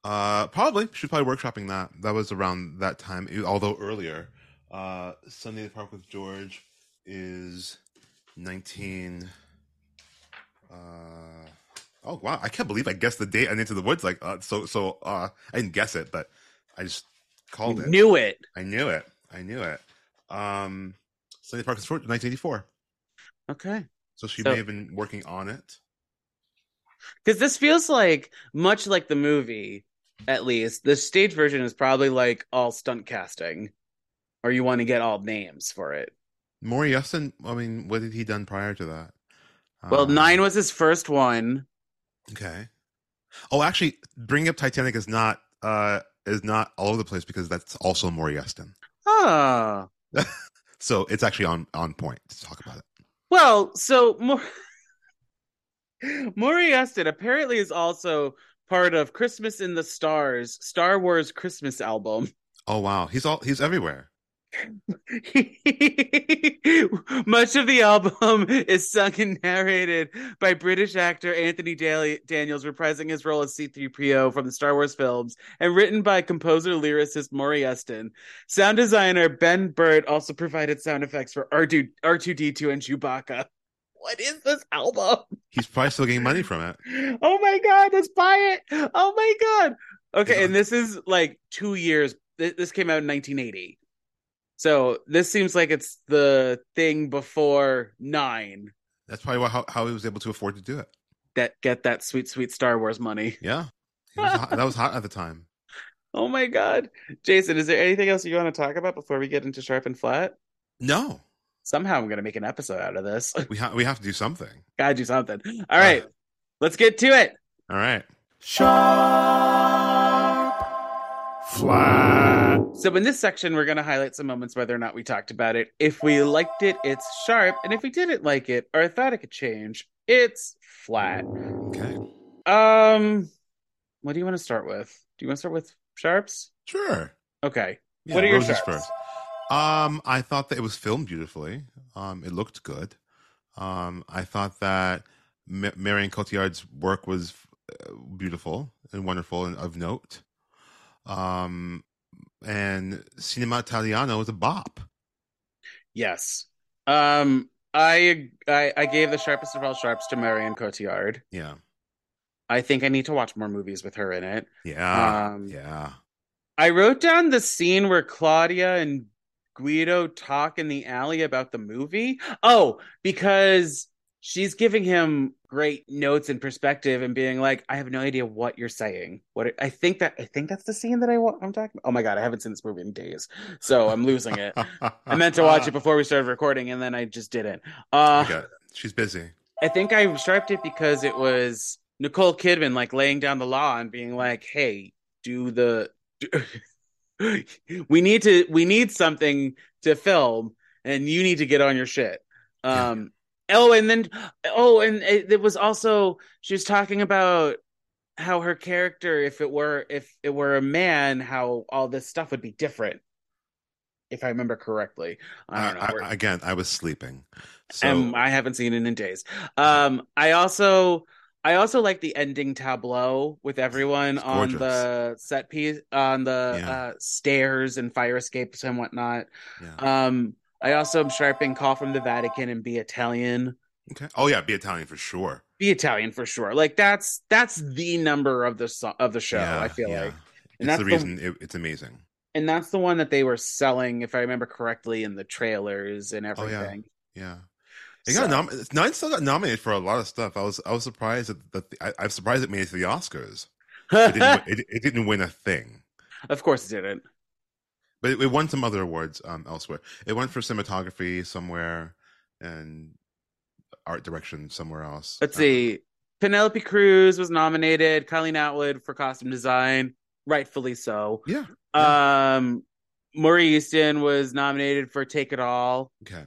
Uh, probably. She was probably workshopping that. That was around that time, although earlier. Uh, Sunday in the Park with George is 19. Uh, oh wow! I can't believe I guessed the date on Into the Woods. Like, uh, so so. Uh, I didn't guess it, but I just called You it. Knew it. I knew it. I knew it. Um, Sunday Park George, 1984. Okay. So she So- may have been working on it. Because this feels like, much like the movie, at least, the stage version is probably like all stunt casting, or you want to get all names for it. Maury Yeston. I mean, what did he done prior to that? Well, Um, nine was his first one. Okay. Oh, actually, bringing up Titanic is not uh is not all over the place because that's also Maury Yeston. Ah. So it's actually on on point to talk about it. Well, so Mor- Maury Yeston apparently is also part of Christmas in the Stars, Star Wars Christmas album. Oh wow, he's all he's everywhere. Much of the album is sung and narrated by British actor Anthony Daly- Daniels, reprising his role as C3PO from the Star Wars films, and written by composer lyricist Maury Yeston. Sound designer Ben Burtt also provided sound effects for R2, R2D2 and Chewbacca. What is this album? He's probably still getting money from it. Oh my god, let's buy it! Oh my god. Okay, Yeah. and this is like two years. This came out in 1980, so this seems like it's the thing before nine That's probably why, how how he was able to afford to do it. that get that sweet, sweet Star Wars money. Yeah, was hot- that was hot at the time. Oh my god, Jason, is there anything else you want to talk about before we get into sharp and flat? No, Somehow I'm gonna make an episode out of this. we have we have to do something. Gotta do something. All right, ah. let's get to it. All right. Sharp, flat. So in this section, we're going to highlight some moments whether or not we talked about it. If we liked it, it's sharp, and if we didn't like it or thought it could change, it's flat. Okay. Um, what do you want to start with? Do you want to start with sharps? Sure. Okay. Yeah, what are your sharps? first. Um, I thought that it was filmed beautifully. Um, it looked good. Um, I thought that Ma- Marion Cotillard's work was uh, beautiful and wonderful and of note. Um, and Cinema Italiano was a bop. Yes. Um, I I, I gave the sharpest of all sharps to Marion Cotillard. Yeah, I think I need to watch more movies with her in it. yeah, Um, yeah. I wrote down the scene where Claudia and Guido talk in the alley about the movie. Oh, because she's giving him great notes and perspective and being like, "I have no idea what you're saying." What I think that I think that's the scene that I wa- I'm talking. Oh my god, I haven't seen this movie in days, so I'm losing it. I meant to watch it before we started recording, and then I just didn't. Uh, Okay. She's busy. I think I sharped it because it was Nicole Kidman like laying down the law and being like, "Hey, do the do- we need to we need something to film and you need to get on your shit." Um oh and then oh and it, it was also she was talking about how her character if it were if it were a man how all this stuff would be different. If I remember correctly. I don't know. I- I- again, I was sleeping. So um, I haven't seen it in days. Um, I also I also like the ending tableau with everyone on the set piece on the Yeah. uh, stairs and fire escapes and whatnot. yeah. Um, I also am sharping "Call from the Vatican" and "Be Italian." Okay. Oh yeah, be Italian for sure. Be Italian for sure. Like that's that's the number of the so- of the show. yeah, I feel yeah. like, it's that's the the- reason it, it's amazing. and that's the one that they were selling, if I remember correctly, in the trailers and Oh, yeah. everything. Yeah. It got So- nom- Nine still got nominated for a lot of stuff. I was I was surprised that, that the, I, I'm surprised it made it to the Oscars. It didn't, it, it didn't win a thing, of course, it didn't. But it, it won some other awards um, elsewhere. It went for cinematography somewhere and art direction somewhere else. Let's see. Penelope Cruz was nominated. Colleen Atwood for costume design, rightfully so. Yeah. Um, Maury Yeston was nominated for Take It All, Okay.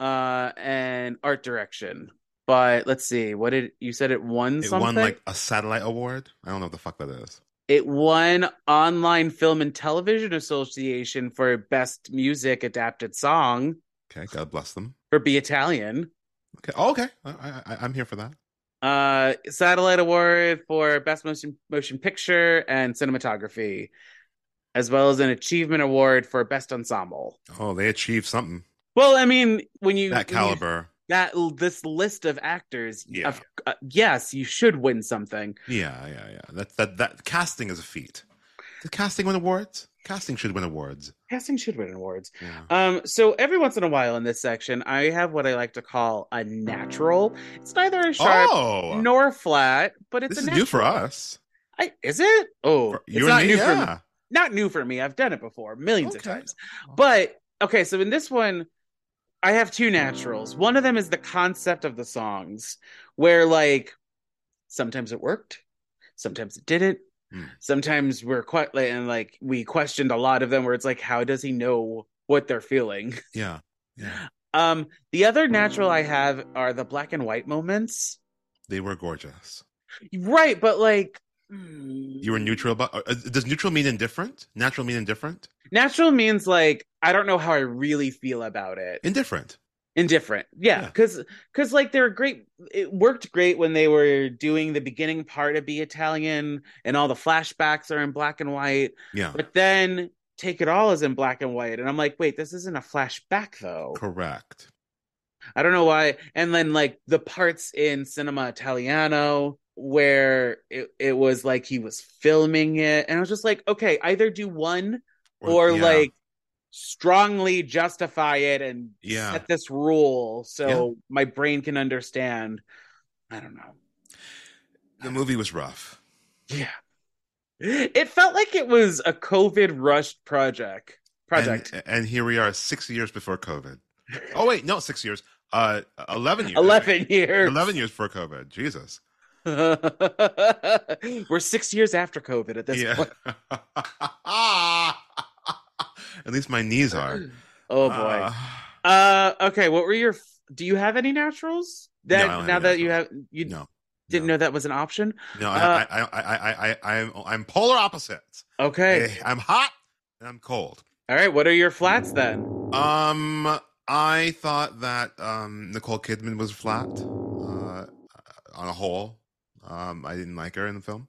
uh, and art direction. But let's see, what did you said it won It something? won like a satellite award. I don't know what the fuck that is. It won Online Film and Television Association for Best Music Adapted Song Okay, God bless them. for Be Italian. Okay, oh, okay, I, I, I'm here for that. Uh, Satellite Award for Best Motion Motion Picture and Cinematography, as well as an Achievement Award for Best Ensemble. Oh, they achieved something. Well, I mean, when you That caliber. That this list of actors, Yeah. of, uh, yes, you should win something. Yeah, yeah, yeah. That that that casting is a feat. Does casting win awards? Casting should win awards. Casting should win awards. Yeah. Um, so every once in a while in this section, I have what I like to call a natural. It's neither a sharp oh, nor flat, but it's this a is new for us. I, is it? Oh, For it's not me, new for me. Not new for me. I've done it before millions of times. But okay, so in this one, I have two naturals. One of them is the concept of the songs, where like sometimes it worked, sometimes it didn't. Hmm. Sometimes we're quite and like we questioned a lot of them where it's like, how does he know what they're feeling? Yeah, yeah. Um, the other natural I have are the black and white moments. They were gorgeous. Right, but like You were neutral about. Uh, does neutral mean indifferent? Natural mean indifferent? Natural means like I don't know how I really feel about it. Indifferent. Indifferent. Yeah, Yeah. because because like they're great. It worked great when they were doing the beginning part of Be Italian, and all the flashbacks are in black and white. Yeah. But then Take It All is in black and white, and I'm like, wait, this isn't a flashback though. Correct. I don't know why. And then like the parts in Cinema Italiano where it, it was like he was filming it, and I was just like, okay, either do one or yeah. like strongly justify it and Yeah. set this rule so Yeah. my brain can understand. I don't know. the movie was rough. Yeah. It felt like it was a COVID rushed project. Project. And, and here we are, six years before COVID. Oh wait, no, six years. Uh, eleven years. 11 years. Eleven years before COVID. Jesus. We're six years after COVID at this yeah. point. At least my knees are. Oh boy. Uh, Uh, okay. What were your? Do you have any naturals? That No, I now that any you have you no. didn't no. know that was an option. No, Uh, I, I, I, I, I, I, I'm, I'm polar opposites. Okay. I'm hot and I'm cold. All right. What are your flats then? Um, I thought that um Nicole Kidman was flat. Uh, on a whole, um, I didn't like her in the film.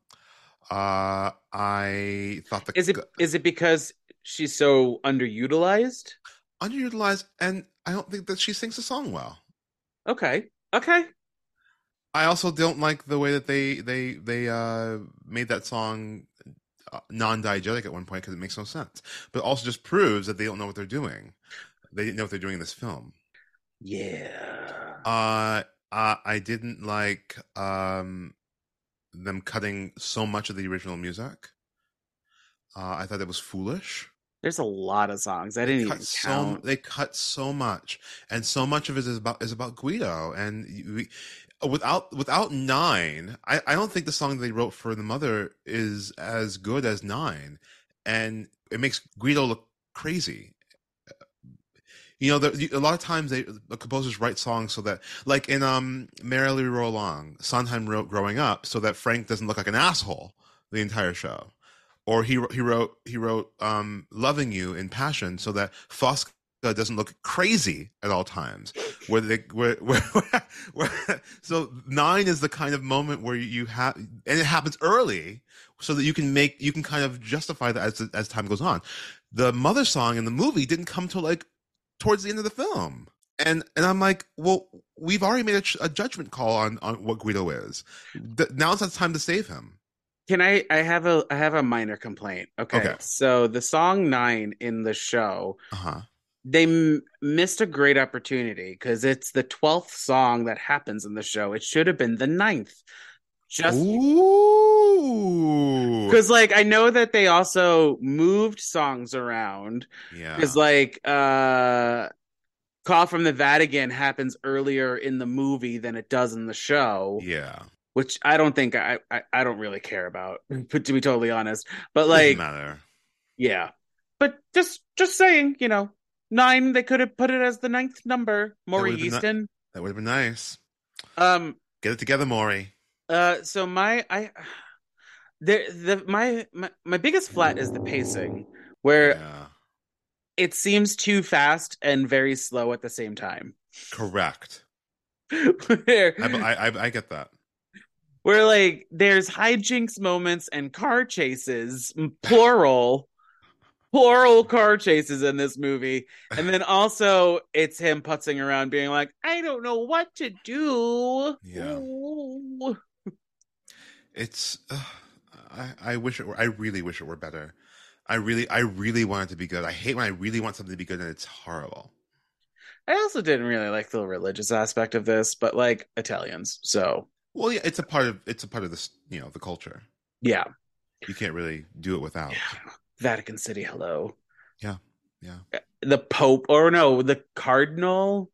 Uh, I thought the Is it is it because she's so underutilized? underutilized, and I don't think that she sings the song well. Okay. Okay. I also don't like the way that they they they uh made that song uh, non-diegetic at one point because it makes no sense. But also just proves that they don't know what they're doing. They didn't know what they're doing in this film. Yeah. Uh, uh I didn't like um them cutting so much of the original music. Uh, I thought that was foolish. There's a lot of songs. I didn't even so count. they cut so much, and so much of it is about is about Guido. And we, without without nine, I, I don't think the song they wrote for the mother is as good as nine, and it makes Guido look crazy. You know, a lot of times they the composers write songs so that, like in um Merrily Roll Along, Sondheim wrote "Growing Up" so that Frank doesn't look like an asshole the entire show. Or he he wrote he wrote um loving you in passion so that Fosca doesn't look crazy at all times. Where they where, where, where, so nine is the kind of moment where you have and it happens early so that you can make you can kind of justify that as as time goes on. The mother song in the movie didn't come till like towards the end of the film and and i'm like well we've already made a, a judgment call on on what guido is Th- now's the time to save him Can I? I have a. I have a minor complaint. Okay. Okay. So the song nine in the show, uh-huh they m- missed a great opportunity because it's the twelfth song that happens in the show. It should have been the ninth. Just because, like, I know that they also moved songs around. Yeah. Because, like, uh, "Call from the Vatican" happens earlier in the movie than it does in the show. Yeah. which I don't think I, I I don't really care about, but to be totally honest. But like, yeah, but just just saying, you know, nine. They could have put it as the ninth number. Maury would've been ni- Yeston. That would have been nice. Um. Get it together, Maury. Uh. So my I. the the my, my my biggest flat is the pacing, where Yeah. it seems too fast and very slow at the same time. Correct. where, I, I I get that. where like there's hijinks moments and car chases, plural, plural car chases in this movie, and then also it's him putzing around, being like, "I don't know what to do." Yeah. Ooh. It's uh, I I wish it were I really wish it were better. I really I really want it to be good. I hate when I really want something to be good and it's horrible. I also didn't really like the religious aspect of this, but like Italians, so Well, yeah, it's a part of it's a part of this, you know, the culture. yeah. You can't really do it without. Vatican City, hello. Yeah, yeah. The Pope, or no, the Cardinal.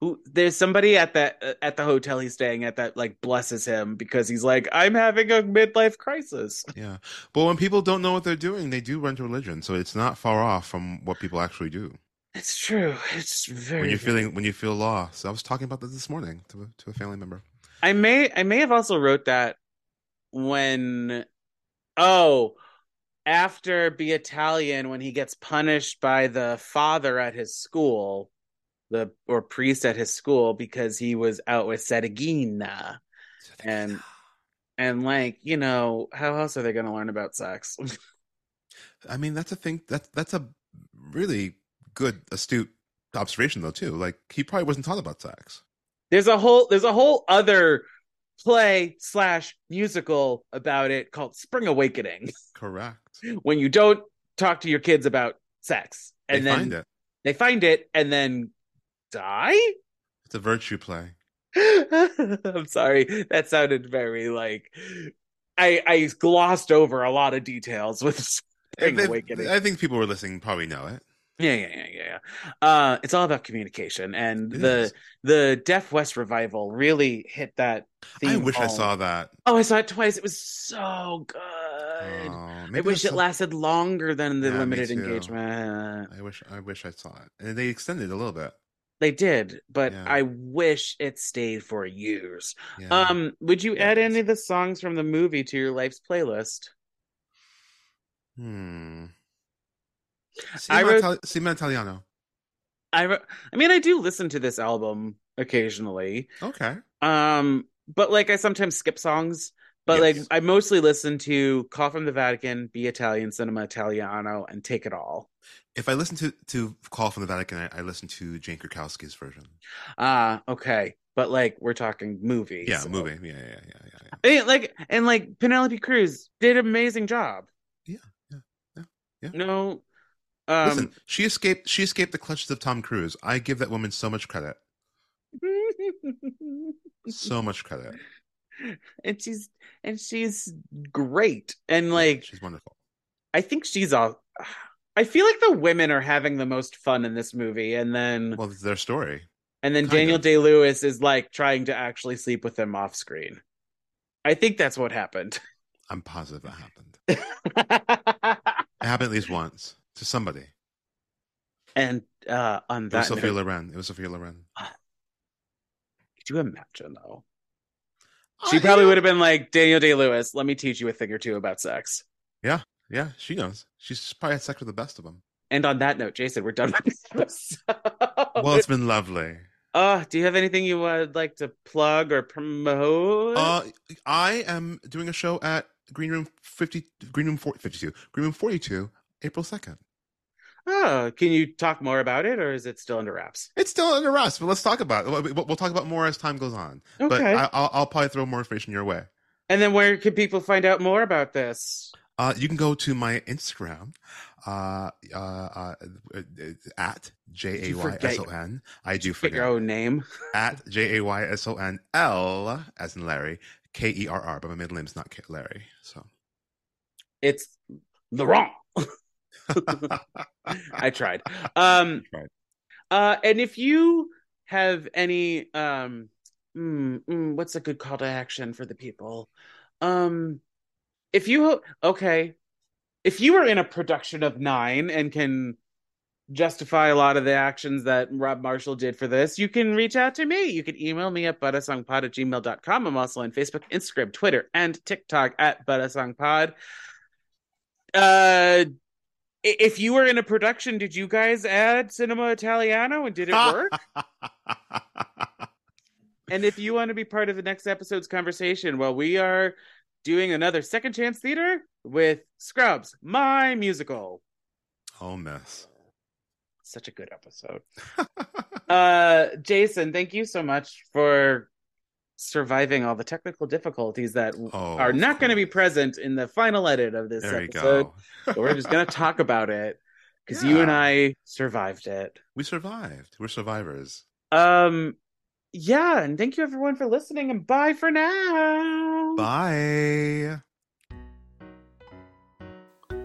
Who there's somebody at that uh, at the hotel he's staying at that like blesses him because he's like, I'm having a midlife crisis. Yeah. But when people don't know what they're doing, they do run to religion. So it's not far off from what people actually do. It's true. It's very. When you're feeling when you feel lost. I was talking about this this morning to to a family member. I may I may have also wrote that when oh after Be Italian when he gets punished by the father at his school the or priest at his school because he was out with Saraghina and and like you know how else are they going to learn about sex I mean, that's a thing. That's that's a really good, astute observation, though. Too. Like he probably wasn't taught about sex. there's a whole there's a whole other play slash musical about it called Spring Awakening Correct. when you don't talk to your kids about sex and they then they find it and then die It's a virtue play. i'm sorry that sounded very like i i glossed over a lot of details with Spring They- Awakening. I think people who are listening probably know it. yeah yeah yeah yeah yeah uh it's all about communication and It the is. the deaf west revival really hit that I wish I saw that. oh i saw it twice it was so good Oh, i maybe wish it lasted longer than the Yeah, limited engagement I wish I wish I saw it, and they extended it a little bit. They did but Yeah. i wish it stayed for years Yeah. Um, would you Yeah, add any of the songs from the movie to your life's playlist? hmm. I Cinema, wrote- Itali- Cinema Italiano. I, re- I mean, I do listen to this album occasionally. Okay. Um, but like I sometimes skip songs. But Yes. like I mostly listen to "Call from the Vatican," "Be Italian," "Cinema Italiano," and "Take It All." If I listen to to Call from the Vatican, I, I listen to Jane Krakowski's version. Ah, okay. But like we're talking movies. Yeah, so- movie. Yeah, yeah, yeah, yeah. yeah. And, like and like Penelope Cruz did an amazing job. Yeah, yeah, yeah, yeah. No. Um, Listen, she escaped. She escaped the clutches of Tom Cruise. I give that woman so much credit. So much credit. and she's and she's great and like she's wonderful. i think she's all i feel like the women are having the most fun in this movie and then Well, it's their story. and then kind daniel of. day-lewis is like trying to actually sleep with them off screen i think that's what happened I'm positive that happened. It happened at least once to somebody. and uh on It was that Sophia note, Loren. It was Sophia Loren. could you imagine though she I- probably would have been like daniel day-lewis let me teach you a thing or two about sex Yeah, she knows. She's probably had sex with the best of them. and on that note jason we're done with this episode. Well, it's been lovely. Uh, do you have anything you would like to plug or promote? Uh, I am doing a show at Green Room 50, Green Room 40, 52, Green Room 42, April 2nd. oh, can you talk more about it, or is it still under wraps? It's still under wraps, but let's talk about it. We'll talk about more as time goes on. But Okay. I, I'll, I'll probably throw more information your way. and then where can people find out more about this? Uh, you can go to my Instagram, uh, uh, uh, at J A Y S O N. I do forget your own name. At J A Y S O N L, as in Larry, K E R R, but my middle name's not K- Larry. So It's the wrong. I tried. Um, Tried. uh, and if you have any, um, mm, mm, what's a good call to action for the people? Um, if you okay, if you are in a production of Nine and can justify a lot of the actions that Rob Marshall did for this, you can reach out to me. You can email me at buttasongpod at gmail.com. I'm also on Facebook, Instagram, Twitter, and TikTok at buttasongpod. Uh, if you were in a production, did you guys add Cinema Italiano and did it work? and if you want to be part of the next episode's conversation, well, we are doing another Second Chance Theater with Scrubs, my musical. Oh, mess. Such a good episode. uh, Jason, thank you so much for surviving all the technical difficulties that Oh, are not going to be present in the final edit of this episode. but we're just going to talk about it because you and I survived it. We survived. We're survivors. Um, yeah, and thank you everyone for listening, and bye for now. Bye.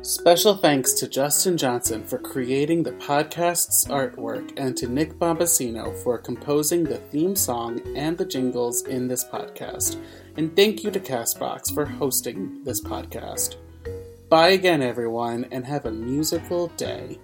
Special thanks to Justin Johnson for creating the podcast's artwork and to Nick Bombasino for composing the theme song and the jingles in this podcast. And thank you to Castbox for hosting this podcast. Bye again, everyone, and have a musical day.